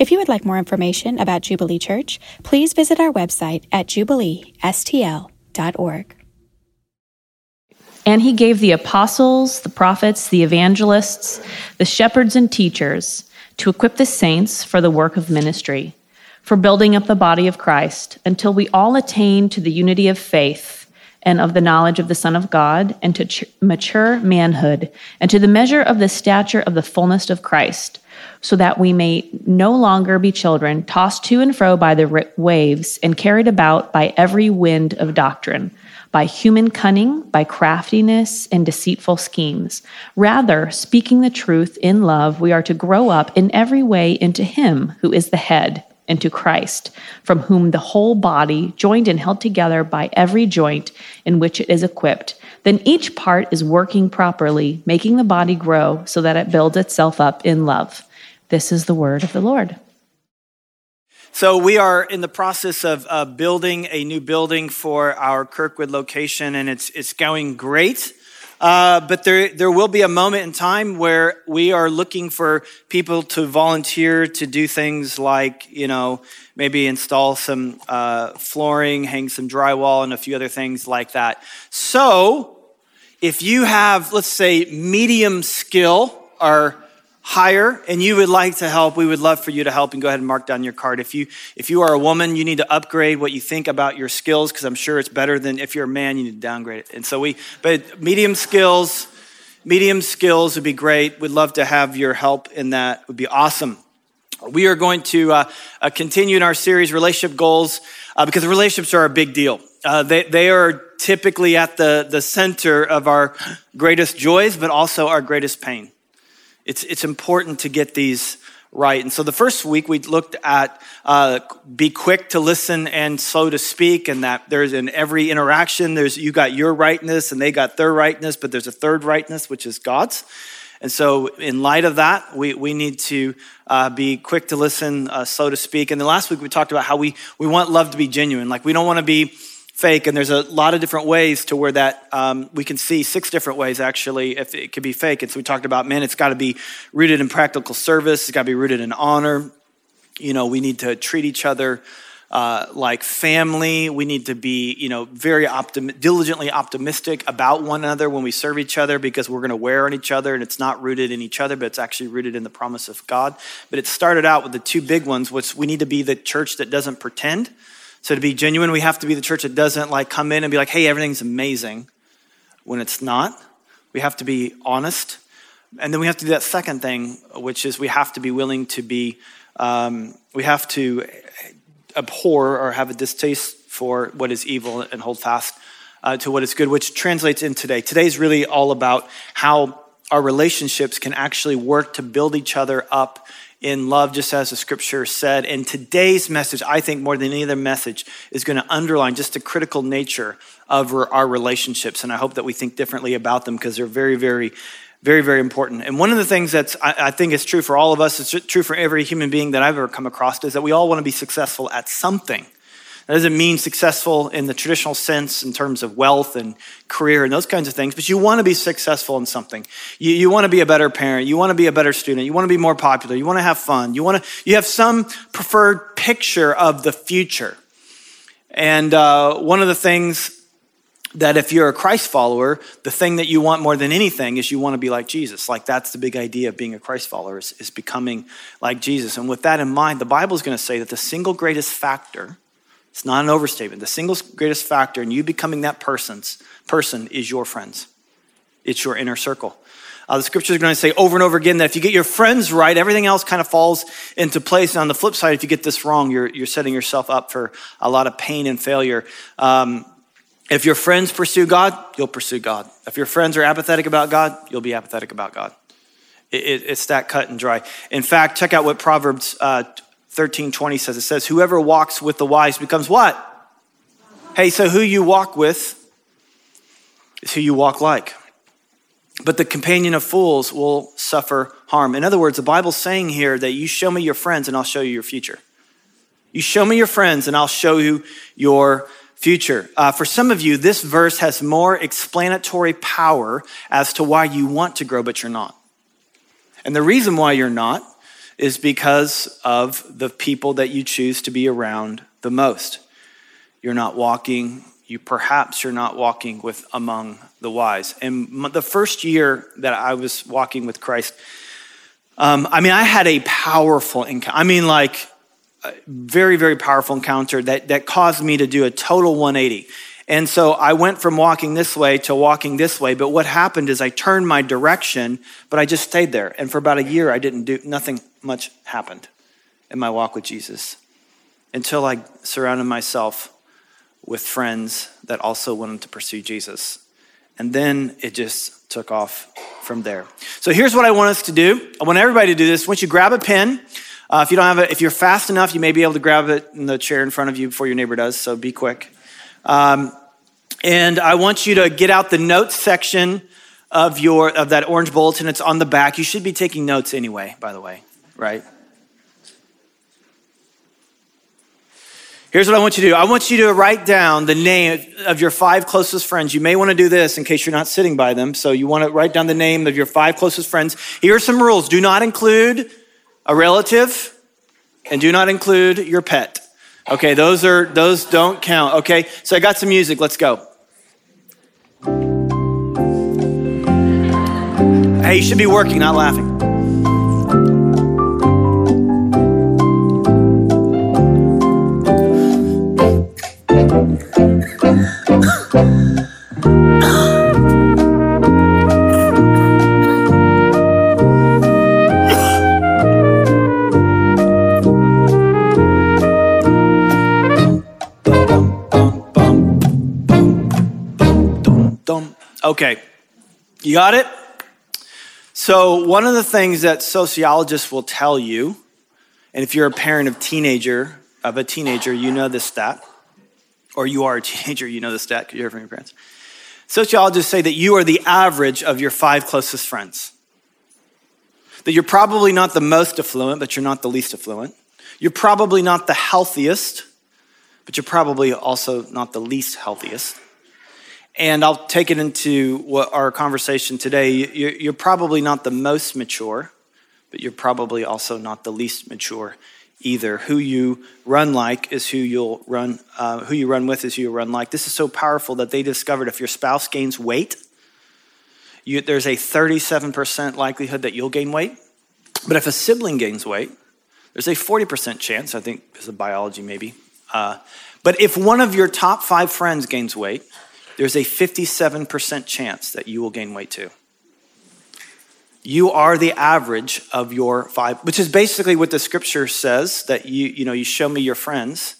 If you would like more information about Jubilee Church, please visit our website at jubileestl.org. And he gave the apostles, the prophets, the evangelists, the shepherds, and teachers to equip the saints for the work of ministry, for building up the body of Christ, until we all attain to the unity of faith and of the knowledge of the Son of God, and to mature manhood, and to the measure of the stature of the fullness of Christ, so that we may no longer be children, tossed to and fro by the waves, and carried about by every wind of doctrine, by human cunning, by craftiness, and deceitful schemes. Rather, speaking the truth in love, we are to grow up in every way into Him who is the head into Christ, from whom the whole body, joined and held together by every joint in which it is equipped, then each part is working properly, making the body grow so that it builds itself up in love. This is the word of the Lord. So, we are in the process of uh, building a new building for our Kirkwood location, and it's, it's going great. Uh, but there, there will be a moment in time where we are looking for people to volunteer to do things like, you know, maybe install some uh, flooring, hang some drywall, and a few other things like that. So, if you have, let's say, medium skill or higher and you would like to help, we would love for you to help and go ahead and mark down your card. If you if you are a woman, you need to upgrade what you think about your skills because I'm sure it's better than if you're a man, you need to downgrade it. And so we but medium skills, medium skills would be great. We'd love to have your help in that. It would be awesome. We are going to uh, uh, continue in our series, Relationship Goals, uh, because relationships are a big deal. Uh, they, they are typically at the, the center of our greatest joys, but also our greatest pain. It's, it's important to get these right. And so the first week we looked at uh, be quick to listen and slow to speak, and that there's in every interaction, there's you got your rightness and they got their rightness, but there's a third rightness, which is God's. And so, in light of that, we, we need to uh, be quick to listen, uh, slow to speak. And then last week we talked about how we, we want love to be genuine. Like, we don't want to be fake and there's a lot of different ways to where that um, we can see six different ways actually if it could be fake. And so we talked about man it's got to be rooted in practical service. It's got to be rooted in honor. You know we need to treat each other uh, like family. We need to be you know very optim- diligently optimistic about one another when we serve each other because we're going to wear on each other and it's not rooted in each other but it's actually rooted in the promise of god. But it started out with the two big ones which we need to be the church that doesn't pretend so to be genuine, we have to be the church that doesn't like come in and be like, hey, everything's amazing when it's not. We have to be honest. And then we have to do that second thing, which is we have to be willing to be, um, we have to abhor or have a distaste for what is evil and hold fast uh, to what is good, which translates in today. Today is really all about how our relationships can actually work to build each other up in love, just as the scripture said. And today's message, I think more than any other message, is going to underline just the critical nature of our relationships. And I hope that we think differently about them because they're very, very, very, very important. And one of the things that's, I, think is true for all of us, it's true for every human being that I've ever come across, is that we all want to be successful at something. That doesn't mean successful in the traditional sense in terms of wealth and career and those kinds of things, but you want to be successful in something. You, you want to be a better parent. You want to be a better student. You want to be more popular. You want to have fun. You want to, you have some preferred picture of the future. And uh, one of the things that if you're a Christ follower, the thing that you want more than anything is you want to be like Jesus. Like that's the big idea of being a Christ follower is, is becoming like Jesus. And with that in mind, the Bible is going to say that the single greatest factor it's not an overstatement. The single greatest factor in you becoming that person's person is your friends. It's your inner circle. Uh, the scripture is going to say over and over again that if you get your friends right, everything else kind of falls into place. And on the flip side, if you get this wrong, you're, you're setting yourself up for a lot of pain and failure. Um, if your friends pursue God, you'll pursue God. If your friends are apathetic about God, you'll be apathetic about God. It, it, it's that cut and dry. In fact, check out what Proverbs uh, 13 20 says it says, Whoever walks with the wise becomes what? Hey, so who you walk with is who you walk like. But the companion of fools will suffer harm. In other words, the Bible's saying here that you show me your friends and I'll show you your future. You show me your friends and I'll show you your future. Uh, for some of you, this verse has more explanatory power as to why you want to grow, but you're not. And the reason why you're not is because of the people that you choose to be around the most. You're not walking, you perhaps you're not walking with among the wise. And the first year that I was walking with Christ, um, I mean, I had a powerful encounter. I mean, like, very, very powerful encounter that, that caused me to do a total 180. And so I went from walking this way to walking this way. But what happened is I turned my direction, but I just stayed there. And for about a year, I didn't do nothing much happened in my walk with Jesus until I surrounded myself with friends that also wanted to pursue Jesus. And then it just took off from there. So here's what I want us to do. I want everybody to do this. Once you grab a pen, uh, if you don't have it, if you're fast enough, you may be able to grab it in the chair in front of you before your neighbor does. So be quick. Um, and I want you to get out the notes section of your of that orange bulletin. It's on the back. You should be taking notes anyway, by the way, right? Here's what I want you to do. I want you to write down the name of your five closest friends. You may want to do this in case you're not sitting by them. So you want to write down the name of your five closest friends. Here are some rules. Do not include a relative and do not include your pet. Okay, those are those don't count. Okay? So I got some music. Let's go. Hey, you should be working, not laughing. Okay, you got it? So, one of the things that sociologists will tell you, and if you're a parent of teenager, of a teenager, you know this stat, or you are a teenager, you know this stat because you heard from your parents. Sociologists say that you are the average of your five closest friends. That you're probably not the most affluent, but you're not the least affluent. You're probably not the healthiest, but you're probably also not the least healthiest. And I'll take it into what our conversation today. You're probably not the most mature, but you're probably also not the least mature either. Who you run like is who you'll run. Uh, who you run with is who you run like. This is so powerful that they discovered if your spouse gains weight, you, there's a 37% likelihood that you'll gain weight. But if a sibling gains weight, there's a 40% chance. I think because of biology, maybe. Uh, but if one of your top five friends gains weight, there's a 57% chance that you will gain weight too. You are the average of your five, which is basically what the scripture says that you, you know, you show me your friends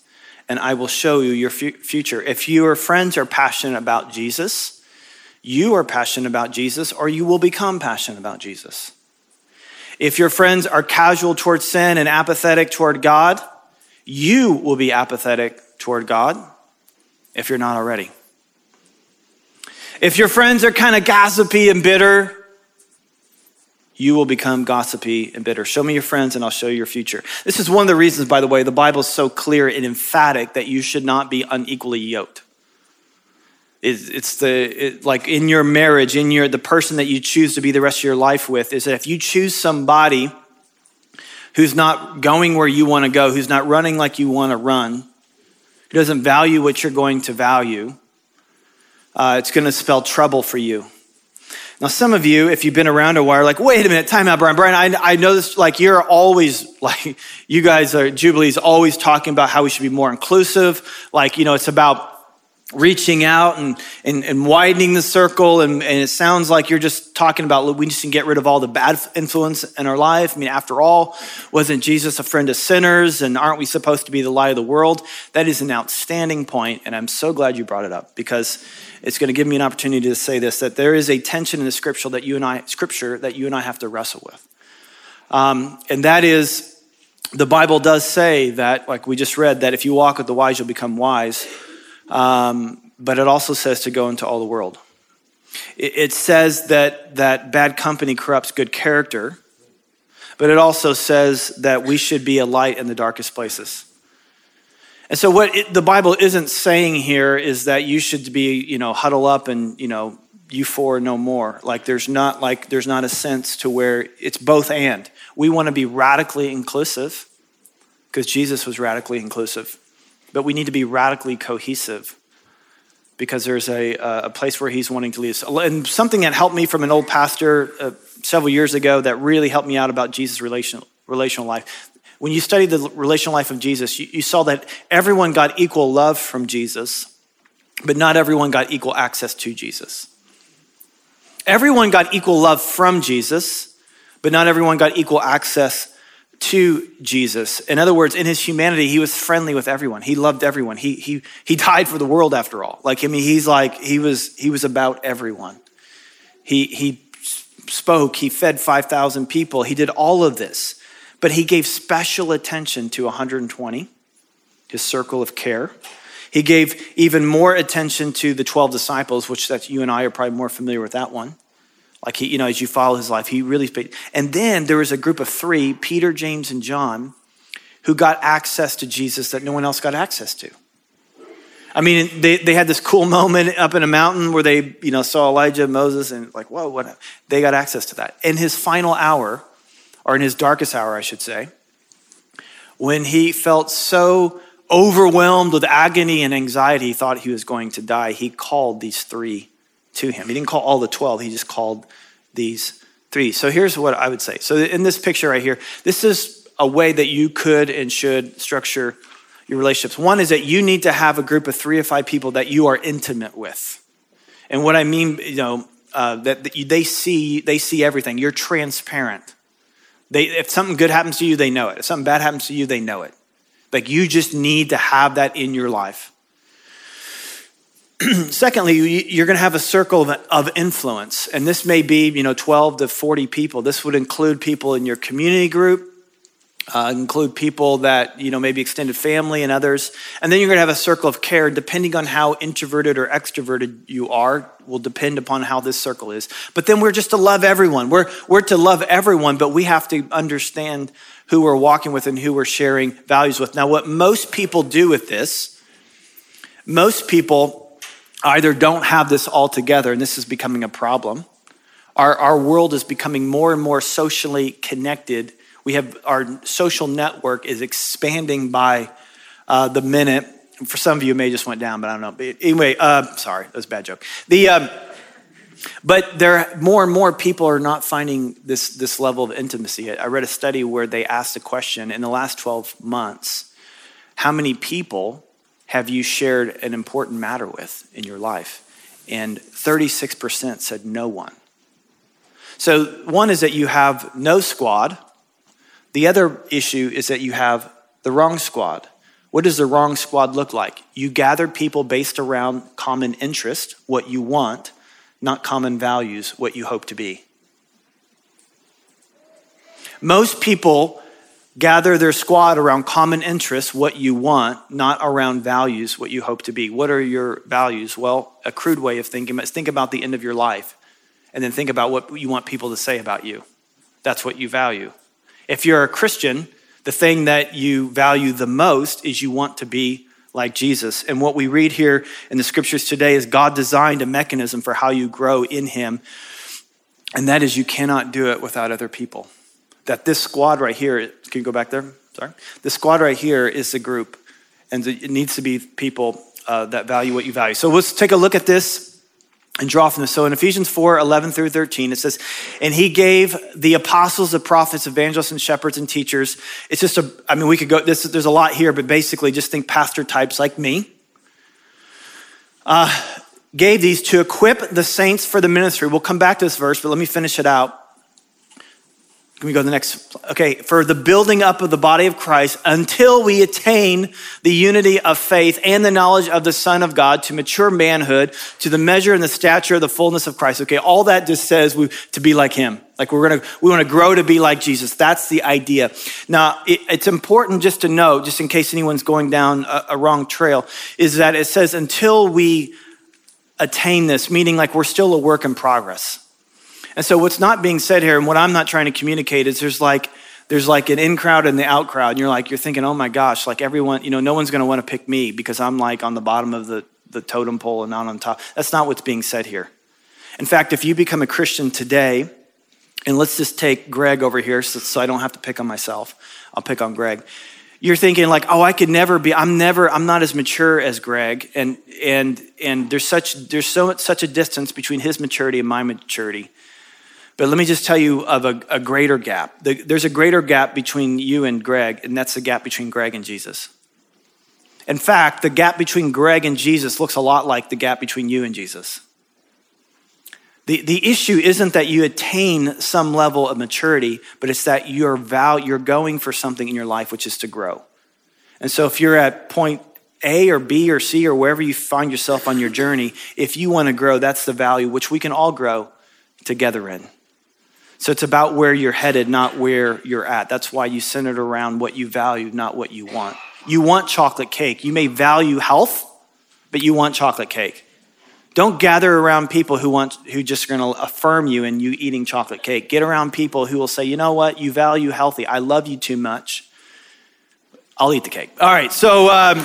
and I will show you your future. If your friends are passionate about Jesus, you are passionate about Jesus, or you will become passionate about Jesus. If your friends are casual toward sin and apathetic toward God, you will be apathetic toward God if you're not already. If your friends are kind of gossipy and bitter, you will become gossipy and bitter. Show me your friends and I'll show you your future. This is one of the reasons, by the way, the Bible is so clear and emphatic that you should not be unequally yoked. It's the, it, like in your marriage, in your, the person that you choose to be the rest of your life with, is that if you choose somebody who's not going where you want to go, who's not running like you want to run, who doesn't value what you're going to value, uh, it's going to spell trouble for you. Now, some of you, if you've been around a while, are like, wait a minute, time out, Brian. Brian, I, I know this, like, you're always, like, you guys are, Jubilee's always talking about how we should be more inclusive. Like, you know, it's about reaching out and, and, and widening the circle. And, and, it sounds like you're just talking about we just can get rid of all the bad influence in our life. I mean, after all, wasn't Jesus a friend of sinners? And aren't we supposed to be the light of the world? That is an outstanding point, And I'm so glad you brought it up because it's going to give me an opportunity to say this that there is a tension in the scripture that you and I, scripture that you and I have to wrestle with. Um, and that is, the Bible does say that, like we just read, that if you walk with the wise, you'll become wise. Um, but it also says to go into all the world. It, it says that, that bad company corrupts good character, but it also says that we should be a light in the darkest places. And so, what it, the Bible isn't saying here is that you should be, you know, huddle up and, you know, you four no more. Like, there's not like there's not a sense to where it's both and. We want to be radically inclusive because Jesus was radically inclusive. But we need to be radically cohesive because there's a, a place where he's wanting to lead us. And something that helped me from an old pastor uh, several years ago that really helped me out about Jesus' relational, relational life. When you study the relational life of Jesus, you, you saw that everyone got equal love from Jesus, but not everyone got equal access to Jesus. Everyone got equal love from Jesus, but not everyone got equal access to Jesus. In other words, in his humanity, he was friendly with everyone. He loved everyone. He, he, he died for the world after all. Like, I mean, he's like, he was, he was about everyone. He, he spoke, he fed 5,000 people, he did all of this. But he gave special attention to 120, his circle of care. He gave even more attention to the 12 disciples, which that you and I are probably more familiar with that one. Like he, you know, as you follow his life, he really paid. And then there was a group of three, Peter, James, and John, who got access to Jesus that no one else got access to. I mean, they, they had this cool moment up in a mountain where they, you know, saw Elijah, Moses, and like, whoa, what? They got access to that. In his final hour, or in his darkest hour, I should say, when he felt so overwhelmed with agony and anxiety, he thought he was going to die, he called these three to him. He didn't call all the 12, he just called these three. So here's what I would say. So in this picture right here, this is a way that you could and should structure your relationships. One is that you need to have a group of three or five people that you are intimate with. And what I mean, you know, uh, that, that you, they see they see everything. You're transparent. They, if something good happens to you, they know it. If something bad happens to you, they know it. Like you just need to have that in your life. Secondly, you're going to have a circle of influence, and this may be, you know, 12 to 40 people. This would include people in your community group, uh, include people that, you know, maybe extended family and others. And then you're going to have a circle of care, depending on how introverted or extroverted you are, will depend upon how this circle is. But then we're just to love everyone. We're, we're to love everyone, but we have to understand who we're walking with and who we're sharing values with. Now, what most people do with this, most people either don't have this all together, and this is becoming a problem. Our, our world is becoming more and more socially connected. We have our social network is expanding by uh, the minute. For some of you, it may just went down, but I don't know. But anyway, uh, sorry, that was a bad joke. The um, but there more and more people are not finding this this level of intimacy. I read a study where they asked a question in the last 12 months, how many people have you shared an important matter with in your life? And 36% said no one. So, one is that you have no squad. The other issue is that you have the wrong squad. What does the wrong squad look like? You gather people based around common interest, what you want, not common values, what you hope to be. Most people gather their squad around common interests, what you want, not around values, what you hope to be. What are your values? Well, a crude way of thinking is think about the end of your life and then think about what you want people to say about you. That's what you value. If you're a Christian, the thing that you value the most is you want to be like Jesus. And what we read here in the scriptures today is God designed a mechanism for how you grow in Him, and that is you cannot do it without other people that this squad right here, can you go back there? Sorry. This squad right here is the group, and it needs to be people uh, that value what you value. So let's take a look at this and draw from this. So in Ephesians 4 11 through 13, it says, And he gave the apostles, the prophets, evangelists, and shepherds and teachers. It's just a, I mean, we could go, this, there's a lot here, but basically just think pastor types like me. Uh, gave these to equip the saints for the ministry. We'll come back to this verse, but let me finish it out. Can we go to the next? Okay, for the building up of the body of Christ until we attain the unity of faith and the knowledge of the Son of God to mature manhood, to the measure and the stature of the fullness of Christ. Okay, all that just says we, to be like Him. Like we're gonna, we wanna grow to be like Jesus. That's the idea. Now, it, it's important just to know, just in case anyone's going down a, a wrong trail, is that it says until we attain this, meaning like we're still a work in progress. And so what's not being said here, and what I'm not trying to communicate is there's like, there's like an in crowd and the out crowd. And you're like, you're thinking, oh my gosh, like everyone, you know, no one's going to want to pick me because I'm like on the bottom of the, the totem pole and not on top. That's not what's being said here. In fact, if you become a Christian today, and let's just take Greg over here so, so I don't have to pick on myself. I'll pick on Greg. You're thinking like, oh, I could never be. I'm never. I'm not as mature as Greg, and and and there's such there's so such a distance between his maturity and my maturity. But let me just tell you of a, a greater gap. The, there's a greater gap between you and Greg, and that's the gap between Greg and Jesus. In fact, the gap between Greg and Jesus looks a lot like the gap between you and Jesus. The, the issue isn't that you attain some level of maturity, but it's that you're, val- you're going for something in your life, which is to grow. And so if you're at point A or B or C or wherever you find yourself on your journey, if you want to grow, that's the value which we can all grow together in. So it's about where you're headed, not where you're at. That's why you center it around what you value, not what you want. You want chocolate cake. You may value health, but you want chocolate cake. Don't gather around people who want who just are going to affirm you and you eating chocolate cake. Get around people who will say, "You know what? You value healthy. I love you too much. I'll eat the cake." All right. So um,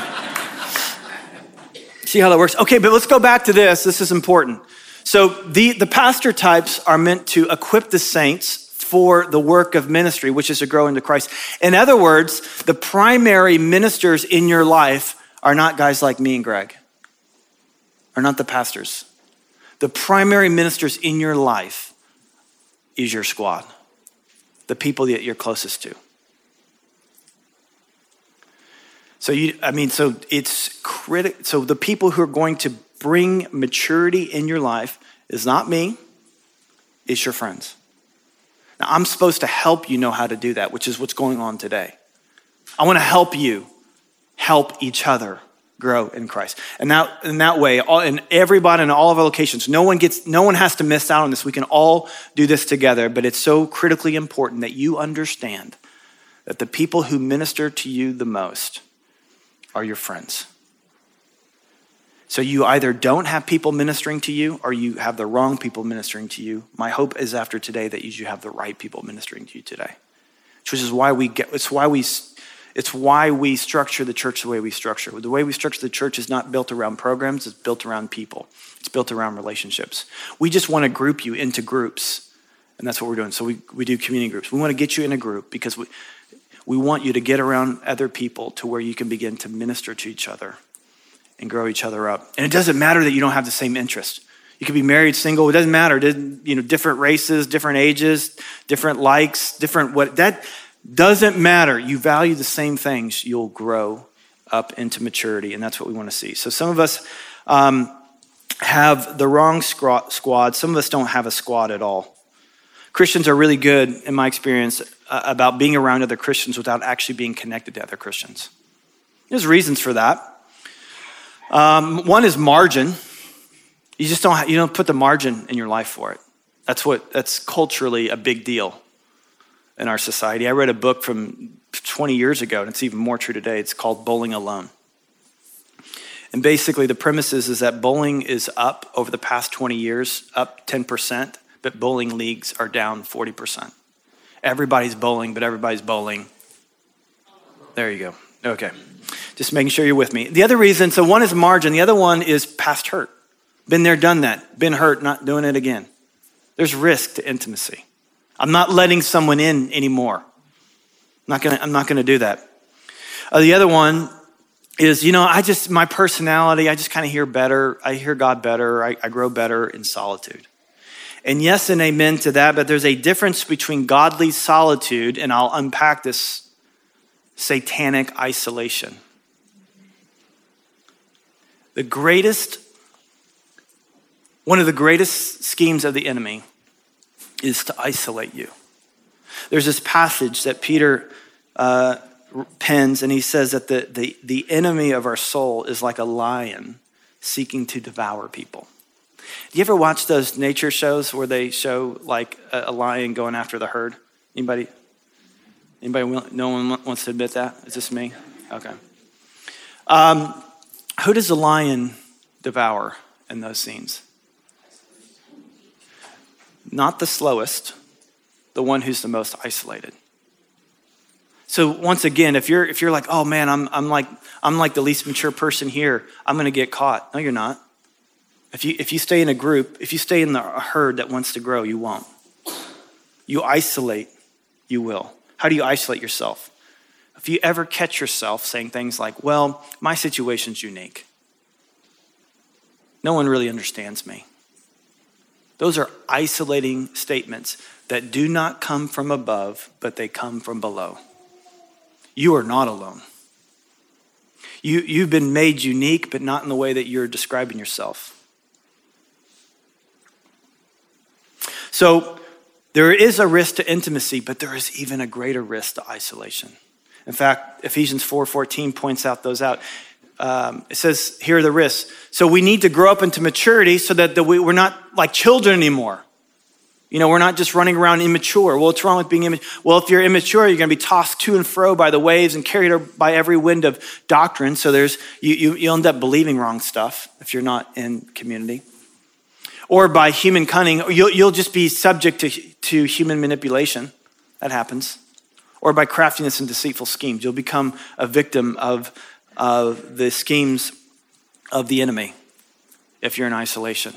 see how that works. Okay, but let's go back to this. This is important. So the the pastor types are meant to equip the saints for the work of ministry, which is to grow into Christ. In other words, the primary ministers in your life are not guys like me and Greg are not the pastors. The primary ministers in your life is your squad, the people that you're closest to. So you, I mean, so it's critical. So the people who are going to bring maturity in your life is not me, it's your friends. Now I'm supposed to help you know how to do that, which is what's going on today. I want to help you help each other grow in Christ. And that, in that way, all, and everybody in all of our locations, no one gets, no one has to miss out on this. We can all do this together, but it's so critically important that you understand that the people who minister to you the most are your friends. So you either don't have people ministering to you or you have the wrong people ministering to you. My hope is after today that you have the right people ministering to you today. Which is why we get it's why we it's why we structure the church the way we structure. The way we structure the church is not built around programs, it's built around people. It's built around relationships. We just want to group you into groups. And that's what we're doing. So we, we do community groups. We want to get you in a group because we, we want you to get around other people to where you can begin to minister to each other and grow each other up. And it doesn't matter that you don't have the same interest. You could be married, single, it doesn't matter. You know, different races, different ages, different likes, different what that doesn't matter. You value the same things, you'll grow up into maturity, and that's what we want to see. So some of us um, have the wrong squad, some of us don't have a squad at all. Christians are really good, in my experience, uh, about being around other Christians without actually being connected to other Christians. There's reasons for that. Um, one is margin. You just don't you don't put the margin in your life for it. That's what that's culturally a big deal in our society. I read a book from 20 years ago, and it's even more true today. It's called Bowling Alone. And basically, the premise is, is that bowling is up over the past 20 years, up 10%, but bowling leagues are down 40%. Everybody's bowling, but everybody's bowling. There you go. Okay. Just making sure you're with me. The other reason, so one is margin, the other one is past hurt. Been there, done that. Been hurt, not doing it again. There's risk to intimacy. I'm not letting someone in anymore. I'm not gonna, I'm not gonna do that. Uh, the other one is, you know, I just, my personality, I just kind of hear better. I hear God better. I, I grow better in solitude. And yes and amen to that, but there's a difference between godly solitude, and I'll unpack this satanic isolation. The greatest, one of the greatest schemes of the enemy is to isolate you. There's this passage that Peter uh, pens, and he says that the, the, the enemy of our soul is like a lion seeking to devour people. Do you ever watch those nature shows where they show like a, a lion going after the herd? Anybody? Anybody? No one wants to admit that. Is this me? Okay. Um, who does the lion devour in those scenes? not the slowest, the one who's the most isolated. So once again, if you're if you're like, oh man, I'm I'm like I'm like the least mature person here, I'm gonna get caught. No, you're not. If you if you stay in a group, if you stay in the herd that wants to grow, you won't. you isolate, you will. How do you isolate yourself? If you ever catch yourself saying things like, well, my situation's unique, no one really understands me. Those are isolating statements that do not come from above, but they come from below. You are not alone. You, you've been made unique, but not in the way that you're describing yourself. So there is a risk to intimacy, but there is even a greater risk to isolation. In fact, Ephesians 4:14 points out those out. Um, it says here are the risks. So we need to grow up into maturity so that the, we, we're not like children anymore. You know, we're not just running around immature. Well, what's wrong with being immature? Well, if you're immature, you're going to be tossed to and fro by the waves and carried by every wind of doctrine. So there's you, you, you end up believing wrong stuff if you're not in community. Or by human cunning, you'll, you'll just be subject to, to human manipulation. That happens. Or by craftiness and deceitful schemes. You'll become a victim of, of the schemes of the enemy if you're in isolation.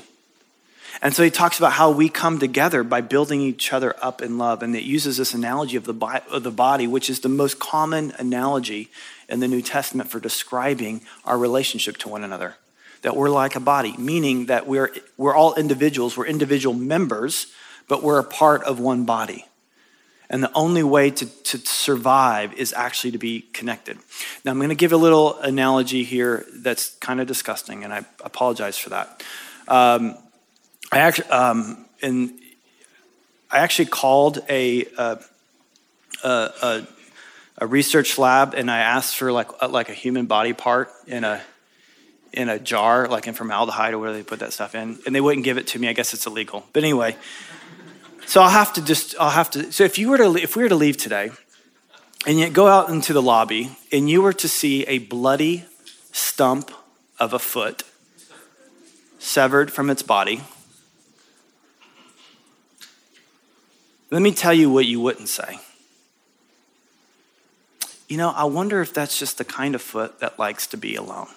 And so he talks about how we come together by building each other up in love. And it uses this analogy of the, of the body, which is the most common analogy in the New Testament for describing our relationship to one another. That we're like a body, meaning that we're, we're all individuals, we're individual members, but we're a part of one body. And the only way to, to survive is actually to be connected. Now, I'm going to give a little analogy here that's kind of disgusting, and I apologize for that. Um, I actually, um, and I actually called a, uh, a, a, research lab and I asked for like, like a human body part in a, in a jar, like in formaldehyde or where they put that stuff in, and they wouldn't give it to me. I guess it's illegal. But anyway, so I'll have to just, I'll have to, so if you were to, if we were to leave today and yet go out into the lobby and you were to see a bloody stump of a foot severed from its body, Let me tell you what you wouldn't say. You know, I wonder if that's just the kind of foot that likes to be alone.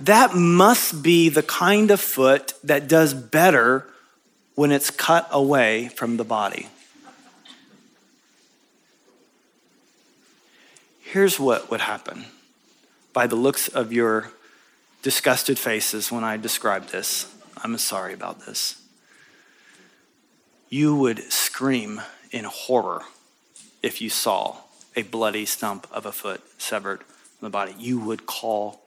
That must be the kind of foot that does better when it's cut away from the body. Here's what would happen by the looks of your disgusted faces when I describe this. I'm sorry about this. You would scream in horror if you saw a bloody stump of a foot severed from the body. You would call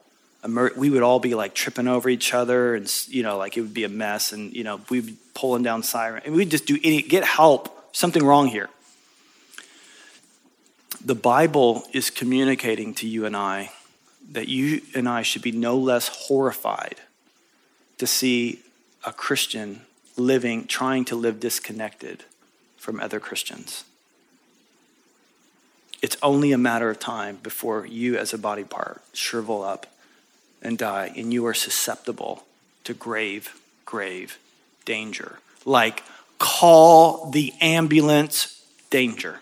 we would all be like tripping over each other and you know like it would be a mess and you know we'd be pulling down siren and we'd just do any get help something wrong here the bible is communicating to you and i that you and i should be no less horrified to see a Christian living, trying to live disconnected from other Christians. It's only a matter of time before you, as a body part, shrivel up and die, and you are susceptible to grave, grave danger. Like, call the ambulance danger.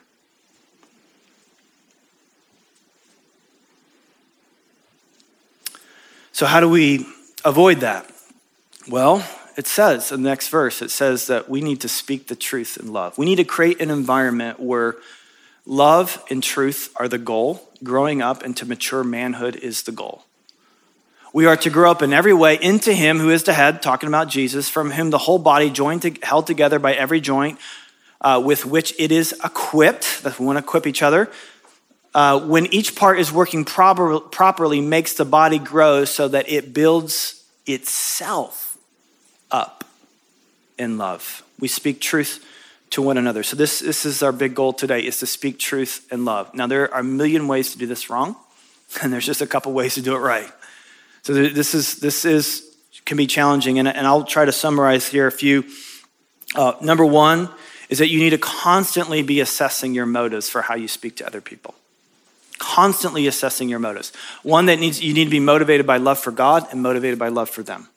So, how do we avoid that? Well, it says in the next verse, it says that we need to speak the truth in love. We need to create an environment where love and truth are the goal. Growing up into mature manhood is the goal. We are to grow up in every way into Him who is the head, talking about Jesus, from whom the whole body, joined to, held together by every joint uh, with which it is equipped. That we want to equip each other. Uh, when each part is working proper, properly, makes the body grow so that it builds itself up in love. We speak truth to one another. So this, this is our big goal today is to speak truth and love. Now there are a million ways to do this wrong, and there's just a couple ways to do it right. So this is this is can be challenging, and, and I'll try to summarize here a few. Uh, number one is that you need to constantly be assessing your motives for how you speak to other people. Constantly assessing your motives. One that needs you need to be motivated by love for God and motivated by love for them.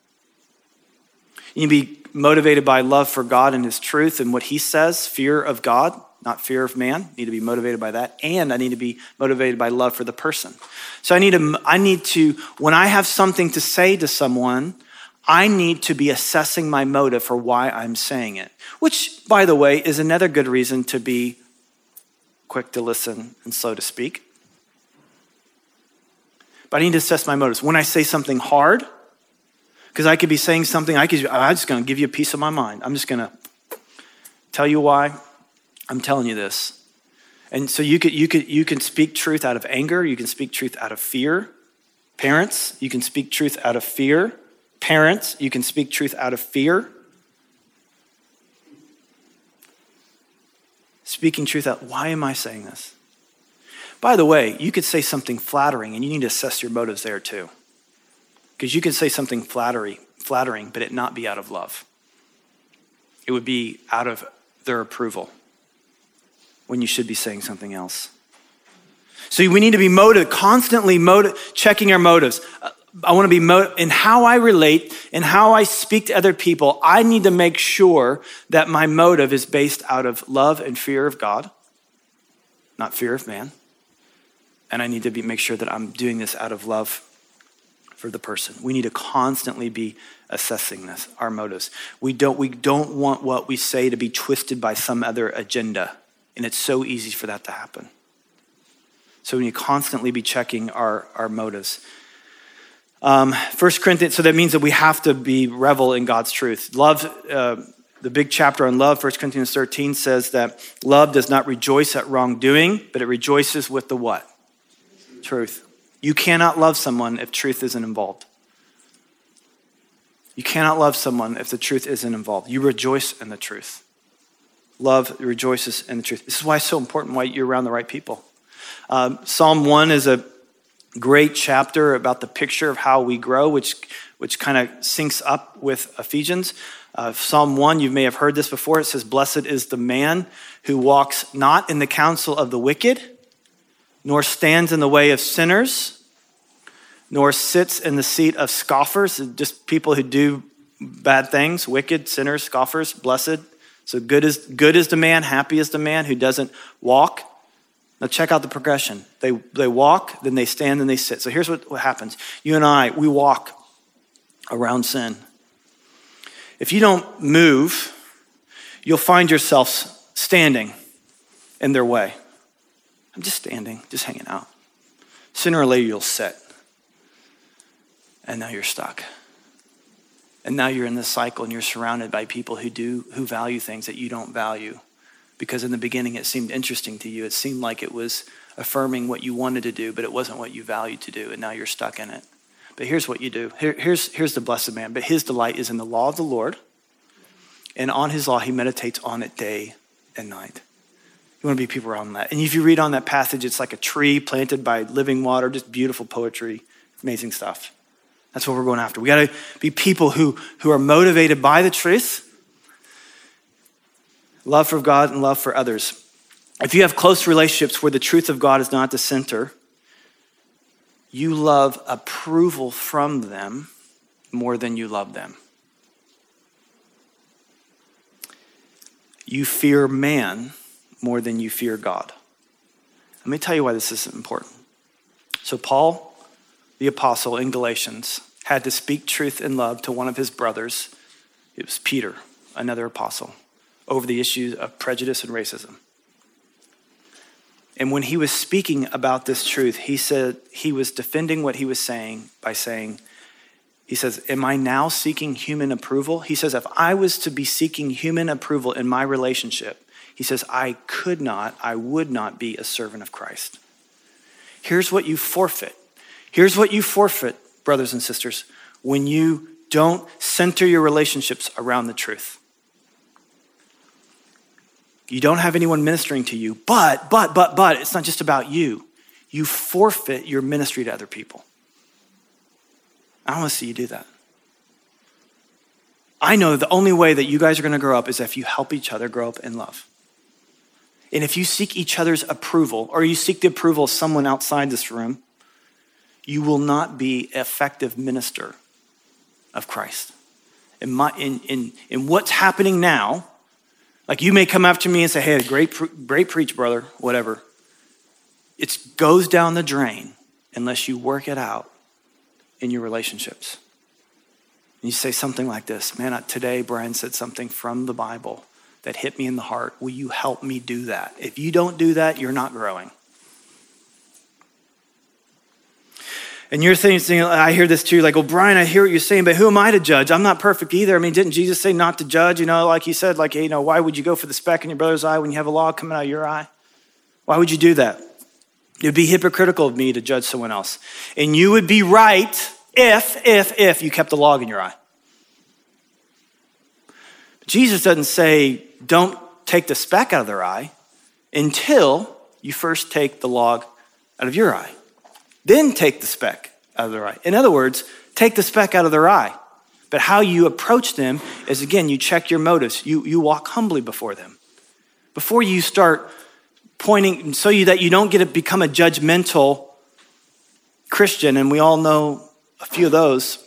You need to be motivated by love for God and His truth and what He says, fear of God, not fear of man. I need to be motivated by that. And I need to be motivated by love for the person. So I need to, I need to, when I have something to say to someone, I need to be assessing my motive for why I'm saying it, which, by the way, is another good reason to be quick to listen and slow to speak. But I need to assess my motives. When I say something hard, because I could be saying something, I could, I'm just going to give you a piece of my mind. I'm just going to tell you why I'm telling you this. And so you could, you could, you can speak truth out of anger. You can speak truth out of fear. Parents, you can speak truth out of fear. Parents, you can speak truth out of fear. Speaking truth out, why am I saying this? By the way, you could say something flattering and you need to assess your motives there too. Because you could say something flattery, flattering, but it not be out of love. It would be out of their approval when you should be saying something else. So we need to be motive, constantly motive, checking our motives. Uh, I want to be mo- in how I relate and how I speak to other people. I need to make sure that my motive is based out of love and fear of God, not fear of man. And I need to be, make sure that I'm doing this out of love for the person. We need to constantly be assessing this, our motives. We don't, we don't want what we say to be twisted by some other agenda. And it's so easy for that to happen. So we need to constantly be checking our, our motives. Um, 1 Corinthians, so that means that we have to be revel in God's truth. Love, uh, the big chapter on love, 1 Corinthians 13 says that love does not rejoice at wrongdoing, but it rejoices with the what? Truth. You cannot love someone if truth isn't involved. You cannot love someone if the truth isn't involved. You rejoice in the truth. Love rejoices in the truth. This is why it's so important why you're around the right people. Um, Psalm 1 is a great chapter about the picture of how we grow, which, which kind of syncs up with Ephesians. Uh, Psalm 1, you may have heard this before. It says, Blessed is the man who walks not in the counsel of the wicked, nor stands in the way of sinners, nor sits in the seat of scoffers, just people who do bad things, wicked, sinners, scoffers, blessed. So good is, good is the man, happy is the man who doesn't walk. Now check out the progression. They, they walk, then they stand, then they sit. So here's what, what happens. You and I, we walk around sin. If you don't move, you'll find yourself standing in their way. I'm just standing, just hanging out. Sooner or later, you'll sit. And now you're stuck. And now you're in this cycle and you're surrounded by people who do, who value things that you don't value. Because in the beginning, it seemed interesting to you. It seemed like it was affirming what you wanted to do, but it wasn't what you valued to do. And now you're stuck in it. But here's what you do. Here, here's, here's the blessed man. But his delight is in the law of the Lord. And on his law, he meditates on it day and night. You want to be people around that. And if you read on that passage, it's like a tree planted by living water, just beautiful poetry, amazing stuff. That's what we're going after. We got to be people who, who are motivated by the truth, love for God and love for others. If you have close relationships where the truth of God is not the center, you love approval from them more than you love them. You fear man more than you fear God. Let me tell you why this is important. So, Paul, the apostle in Galatians, had to speak truth in love to one of his brothers. It was Peter, another apostle, over the issues of prejudice and racism. And when he was speaking about this truth, he said he was defending what he was saying by saying, he says, Am I now seeking human approval? He says, If I was to be seeking human approval in my relationship, he says, I could not, I would not be a servant of Christ. Here's what you forfeit. Here's what you forfeit, brothers and sisters, when you don't center your relationships around the truth. You don't have anyone ministering to you, but, but, but, but, it's not just about you. You forfeit your ministry to other people. I want to see you do that. I know the only way that you guys are going to grow up is if you help each other grow up in love. And if you seek each other's approval or you seek the approval of someone outside this room, you will not be effective minister of Christ. In, my, in, in, in what's happening now, like you may come after me and say, hey, great, great preach, brother, whatever. It goes down the drain unless you work it out in your relationships. And you say something like this Man, today Brian said something from the Bible that hit me in the heart. Will you help me do that? If you don't do that, you're not growing. And you're thinking, I hear this too, like, well, Brian, I hear what you're saying, but who am I to judge? I'm not perfect either. I mean, didn't Jesus say not to judge? You know, like he said, like, hey, you know, why would you go for the speck in your brother's eye when you have a log coming out of your eye? Why would you do that? It would be hypocritical of me to judge someone else. And you would be right if, if, if you kept the log in your eye. Jesus doesn't say, don't take the speck out of their eye until you first take the log out of your eye. Then take the speck out of their eye. In other words, take the speck out of their eye. But how you approach them is again, you check your motives. You, you walk humbly before them. Before you start pointing, so you, that you don't get to become a judgmental Christian, and we all know a few of those.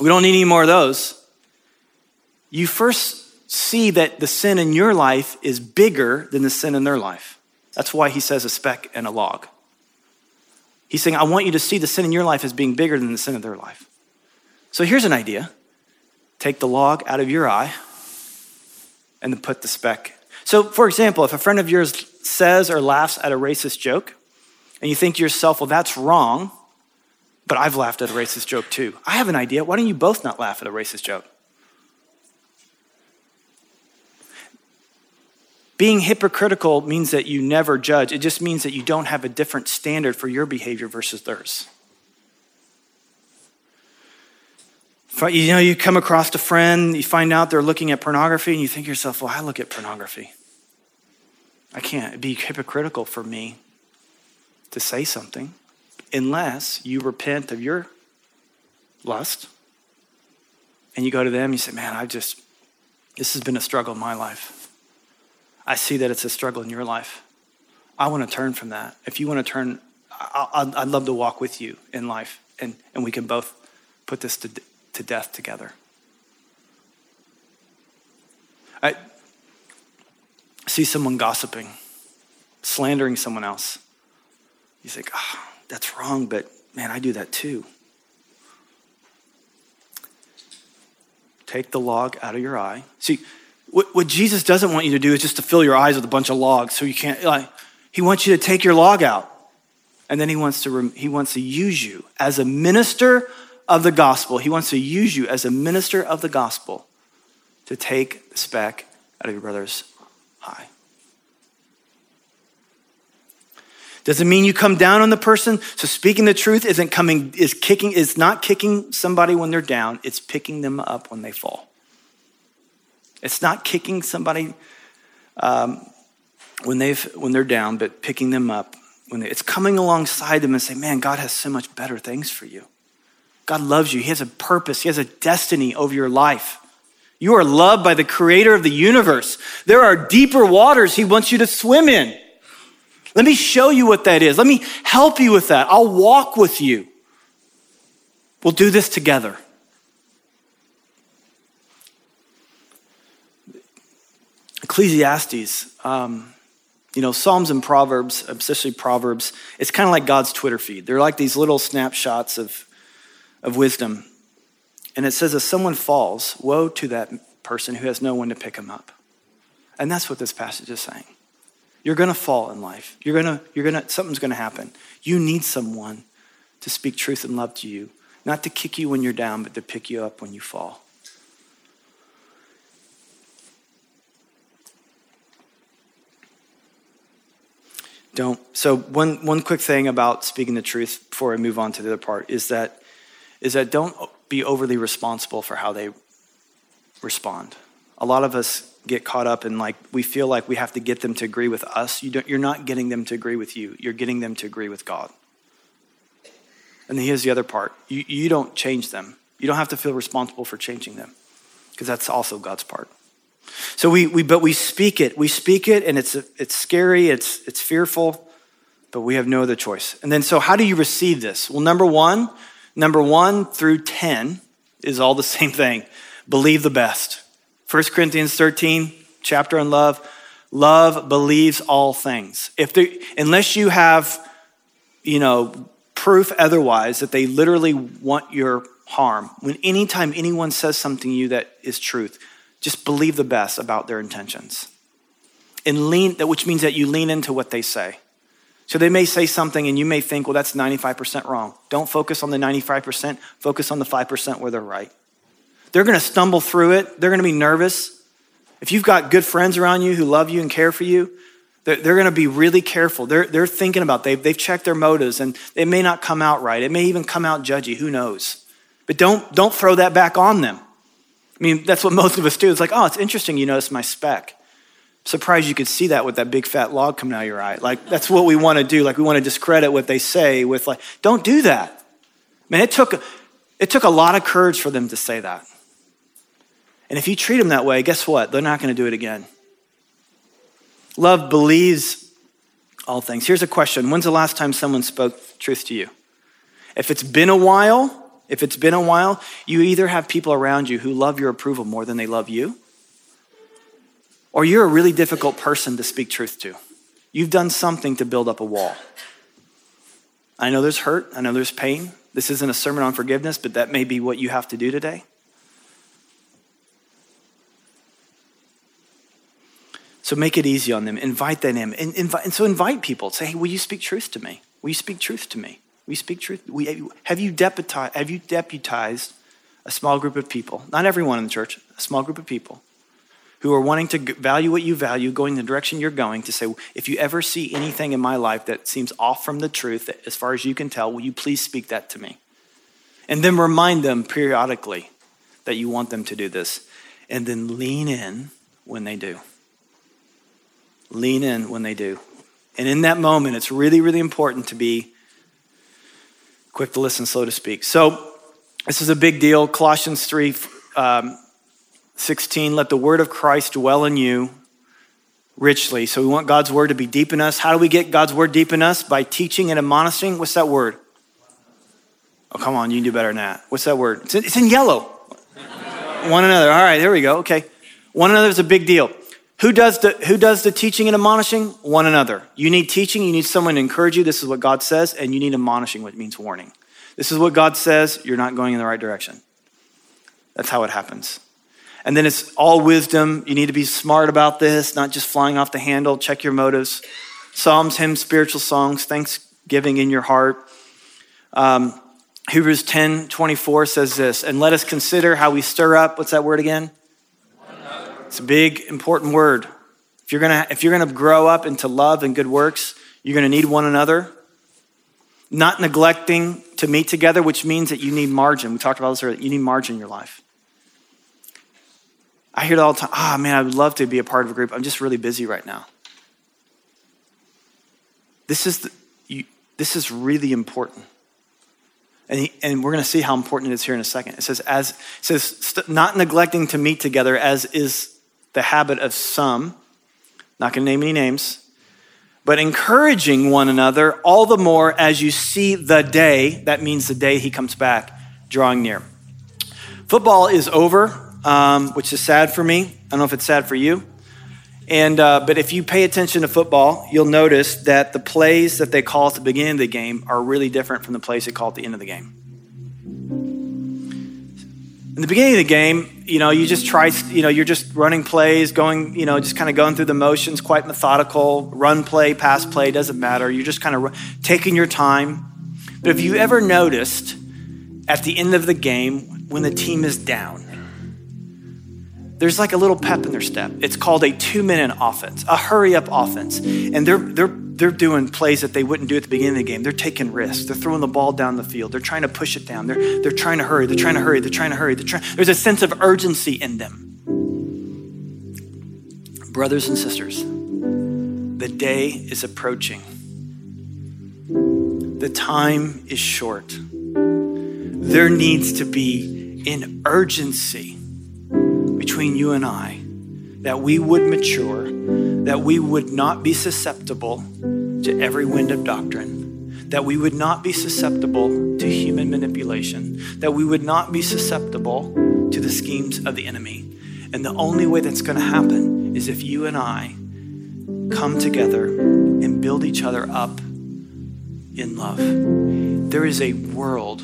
We don't need any more of those. You first see that the sin in your life is bigger than the sin in their life. That's why he says a speck and a log. He's saying, I want you to see the sin in your life as being bigger than the sin of their life. So here's an idea take the log out of your eye and then put the speck. So, for example, if a friend of yours says or laughs at a racist joke, and you think to yourself, well, that's wrong, but I've laughed at a racist joke too. I have an idea. Why don't you both not laugh at a racist joke? Being hypocritical means that you never judge. It just means that you don't have a different standard for your behavior versus theirs. You know, you come across a friend, you find out they're looking at pornography, and you think to yourself, well, I look at pornography. I can't. Be hypocritical for me to say something unless you repent of your lust and you go to them you say, man, I just, this has been a struggle in my life. I see that it's a struggle in your life. I want to turn from that. If you want to turn, I'd love to walk with you in life, and, and we can both put this to, to death together. I see someone gossiping, slandering someone else. You think, oh, that's wrong, but man, I do that too. Take the log out of your eye. See, what, what Jesus doesn't want you to do is just to fill your eyes with a bunch of logs so you can't, like, he wants you to take your log out. And then he wants to, he wants to use you as a minister of the gospel. He wants to use you as a minister of the gospel to take the speck out of your brother's eye. Does it mean you come down on the person? So speaking the truth isn't coming, is kicking, is not kicking somebody when they're down, it's picking them up when they fall. It's not kicking somebody um, when, they've, when they're down, but picking them up. When they, it's coming alongside them and say, man, God has so much better things for you. God loves you. He has a purpose. He has a destiny over your life. You are loved by the creator of the universe. There are deeper waters he wants you to swim in. Let me show you what that is. Let me help you with that. I'll walk with you. We'll do this together. Ecclesiastes, um, you know, Psalms and Proverbs, especially Proverbs, it's kind of like God's Twitter feed. They're like these little snapshots of, of wisdom. And it says, if someone falls, woe to that person who has no one to pick him up. And that's what this passage is saying. You're going to fall in life. You're going to, you're going to, something's going to happen. You need someone to speak truth and love to you, not to kick you when you're down, but to pick you up when you fall. Don't. So one one quick thing about speaking the truth before I move on to the other part is that is that don't be overly responsible for how they respond. A lot of us get caught up in like we feel like we have to get them to agree with us. You don't, you're not getting them to agree with you. You're getting them to agree with God. And then here's the other part. You, you don't change them. You don't have to feel responsible for changing them because that's also God's part. So we, we but we speak it. We speak it and it's it's scary, it's it's fearful, but we have no other choice. And then so how do you receive this? Well, number 1, number 1 through 10 is all the same thing. Believe the best. 1 Corinthians 13, chapter on love. Love believes all things. If there, unless you have, you know, proof otherwise that they literally want your harm. When anytime anyone says something to you that is truth, just believe the best about their intentions. And lean, which means that you lean into what they say. So they may say something and you may think, well, that's 95% wrong. Don't focus on the 95%, focus on the 5% where they're right. They're gonna stumble through it, they're gonna be nervous. If you've got good friends around you who love you and care for you, they're, they're gonna be really careful. They're, they're thinking about, they've, they've checked their motives and it may not come out right. It may even come out judgy, who knows? But don't, don't throw that back on them. I mean, that's what most of us do. It's like, oh, it's interesting you notice my speck. Surprised you could see that with that big fat log coming out of your eye. Like, that's what we want to do. Like, we want to discredit what they say with, like, don't do that. Man, it took, it took a lot of courage for them to say that. And if you treat them that way, guess what? They're not going to do it again. Love believes all things. Here's a question When's the last time someone spoke truth to you? If it's been a while, if it's been a while, you either have people around you who love your approval more than they love you, or you're a really difficult person to speak truth to. You've done something to build up a wall. I know there's hurt, I know there's pain. This isn't a sermon on forgiveness, but that may be what you have to do today. So make it easy on them. Invite them in. And, invite, and so invite people. Say, hey, will you speak truth to me? Will you speak truth to me? You speak truth? We, have, you deputized, have you deputized a small group of people, not everyone in the church, a small group of people who are wanting to value what you value, going the direction you're going, to say, if you ever see anything in my life that seems off from the truth, as far as you can tell, will you please speak that to me? And then remind them periodically that you want them to do this. And then lean in when they do. Lean in when they do. And in that moment, it's really, really important to be quick to listen, slow to speak. So, this is a big deal. Colossians 3 um, 16, let the word of Christ dwell in you richly. So we want God's word to be deep in us. How do we get God's word deep in us? By teaching and admonishing. What's that word? Oh, come on, you can do better than that. What's that word? It's in, it's in yellow. One another. All right, there we go. Okay. One another is a big deal. Who does, the, who does the teaching and admonishing? One another. You need teaching, you need someone to encourage you. This is what God says, and you need admonishing, which means warning. This is what God says, you're not going in the right direction. That's how it happens. And then it's all wisdom. You need to be smart about this, not just flying off the handle. Check your motives. Psalms, hymns, spiritual songs, thanksgiving in your heart. Um, Hebrews 10 24 says this, and let us consider how we stir up. What's that word again? It's a big, important word. If you're gonna, if you're gonna grow up into love and good works, you're gonna need one another. Not neglecting to meet together, which means that you need margin. We talked about this earlier. You need margin in your life. I hear it all the time. Ah, oh, man, I would love to be a part of a group. I'm just really busy right now. This is, the, you, this is really important. And, he, and we're going to see how important it is here in a second. It says, as, it says, not neglecting to meet together, as is the habit of some, not going to name any names, but encouraging one another all the more as you see the day, that means the day he comes back, drawing near. Football is over um, which is sad for me. I don't know if it's sad for you. And, uh, but if you pay attention to football, you'll notice that the plays that they call at the beginning of the game are really different from the plays they call at the end of the game. In the beginning of the game, you know, you just try, you know, you're just running plays, going, you know, just kind of going through the motions, quite methodical. Run play, pass play, doesn't matter. You're just kind of taking your time. But have you ever noticed at the end of the game, when the team is down, there's like a little pep in their step. It's called a two minute offense, a hurry up offense. And they're, they're, they're doing plays that they wouldn't do at the beginning of the game. They're taking risks. They're throwing the ball down the field. They're trying to push it down. They're, they're trying to hurry. They're trying to hurry. They're trying to hurry. They're trying, there's a sense of urgency in them. Brothers and sisters, the day is approaching. The time is short. There needs to be an urgency between you and I, that we would mature, that we would not be susceptible to every wind of doctrine, that we would not be susceptible to human manipulation, that we would not be susceptible to the schemes of the enemy. And the only way that's going to happen is if you and I come together and build each other up in love. There is a world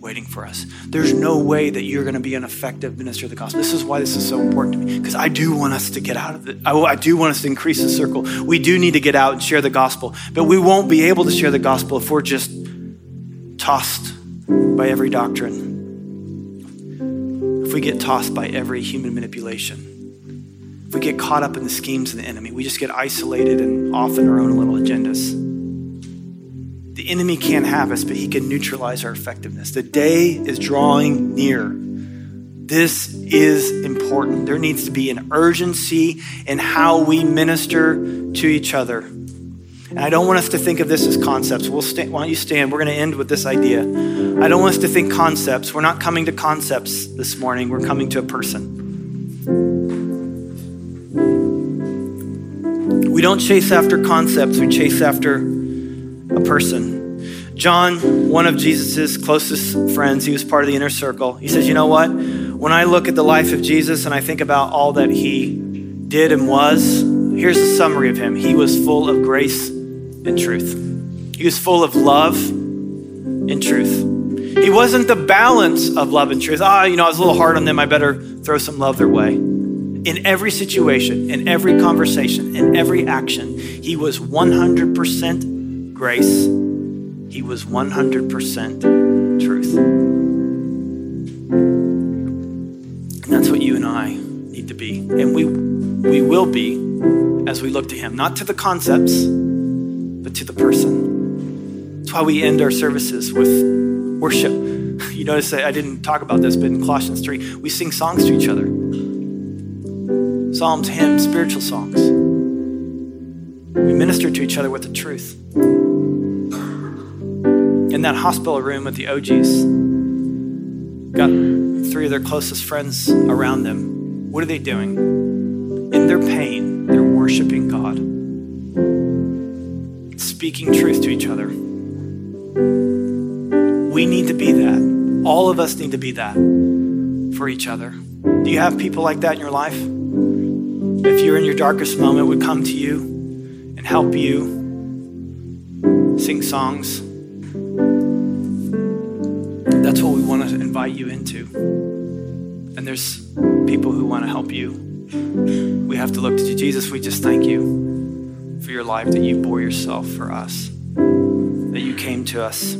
waiting for us. There's no way that you're going to be an effective minister of the gospel. This is why this is so important to me because I do want us to get out of it. I, do want us to increase the circle. We do need to get out and share the gospel, but we won't be able to share the gospel if we're just tossed by every doctrine. If we get tossed by every human manipulation, if we get caught up in the schemes of the enemy, we just get isolated and off in our own little agendas. The enemy can't have us, but he can neutralize our effectiveness. The day is drawing near. This is important. There needs to be an urgency in how we minister to each other. And I don't want us to think of this as concepts. We'll why don't you stand? We're going to end with this idea. I don't want us to think concepts. We're not coming to concepts this morning, we're coming to a person. We don't chase after concepts, we chase after a person. John, one of Jesus's closest friends, he was part of the inner circle. He says, You know what? When I look at the life of Jesus and I think about all that he did and was, here's a summary of him. He was full of grace and truth, he was full of love and truth. He wasn't the balance of love and truth. Ah, you know, I was a little hard on them. I better throw some love their way. In every situation, in every conversation, in every action, he was 100% grace, he was 100% truth. And that's what you and I need to be. And we, we will be as we look to him, not to the concepts, but to the person. That's why we end our services with worship. You notice I didn't talk about this, but in Colossians 3, we sing songs to each other psalms, hymns, spiritual songs. We minister to each other with the truth in that hospital room with the OGs, got three of their closest friends around them. What are they doing? In their pain, they're worshiping God, speaking truth to each other. We need to be that. All of us need to be that for each other. Do you have people like that in your life? If you're in your darkest moment, would come to you and help you sing songs that's what we want to invite you into. And there's people who want to help you. We have to look to you. Jesus. We just thank you for your life, that you bore yourself for us, that you came to us.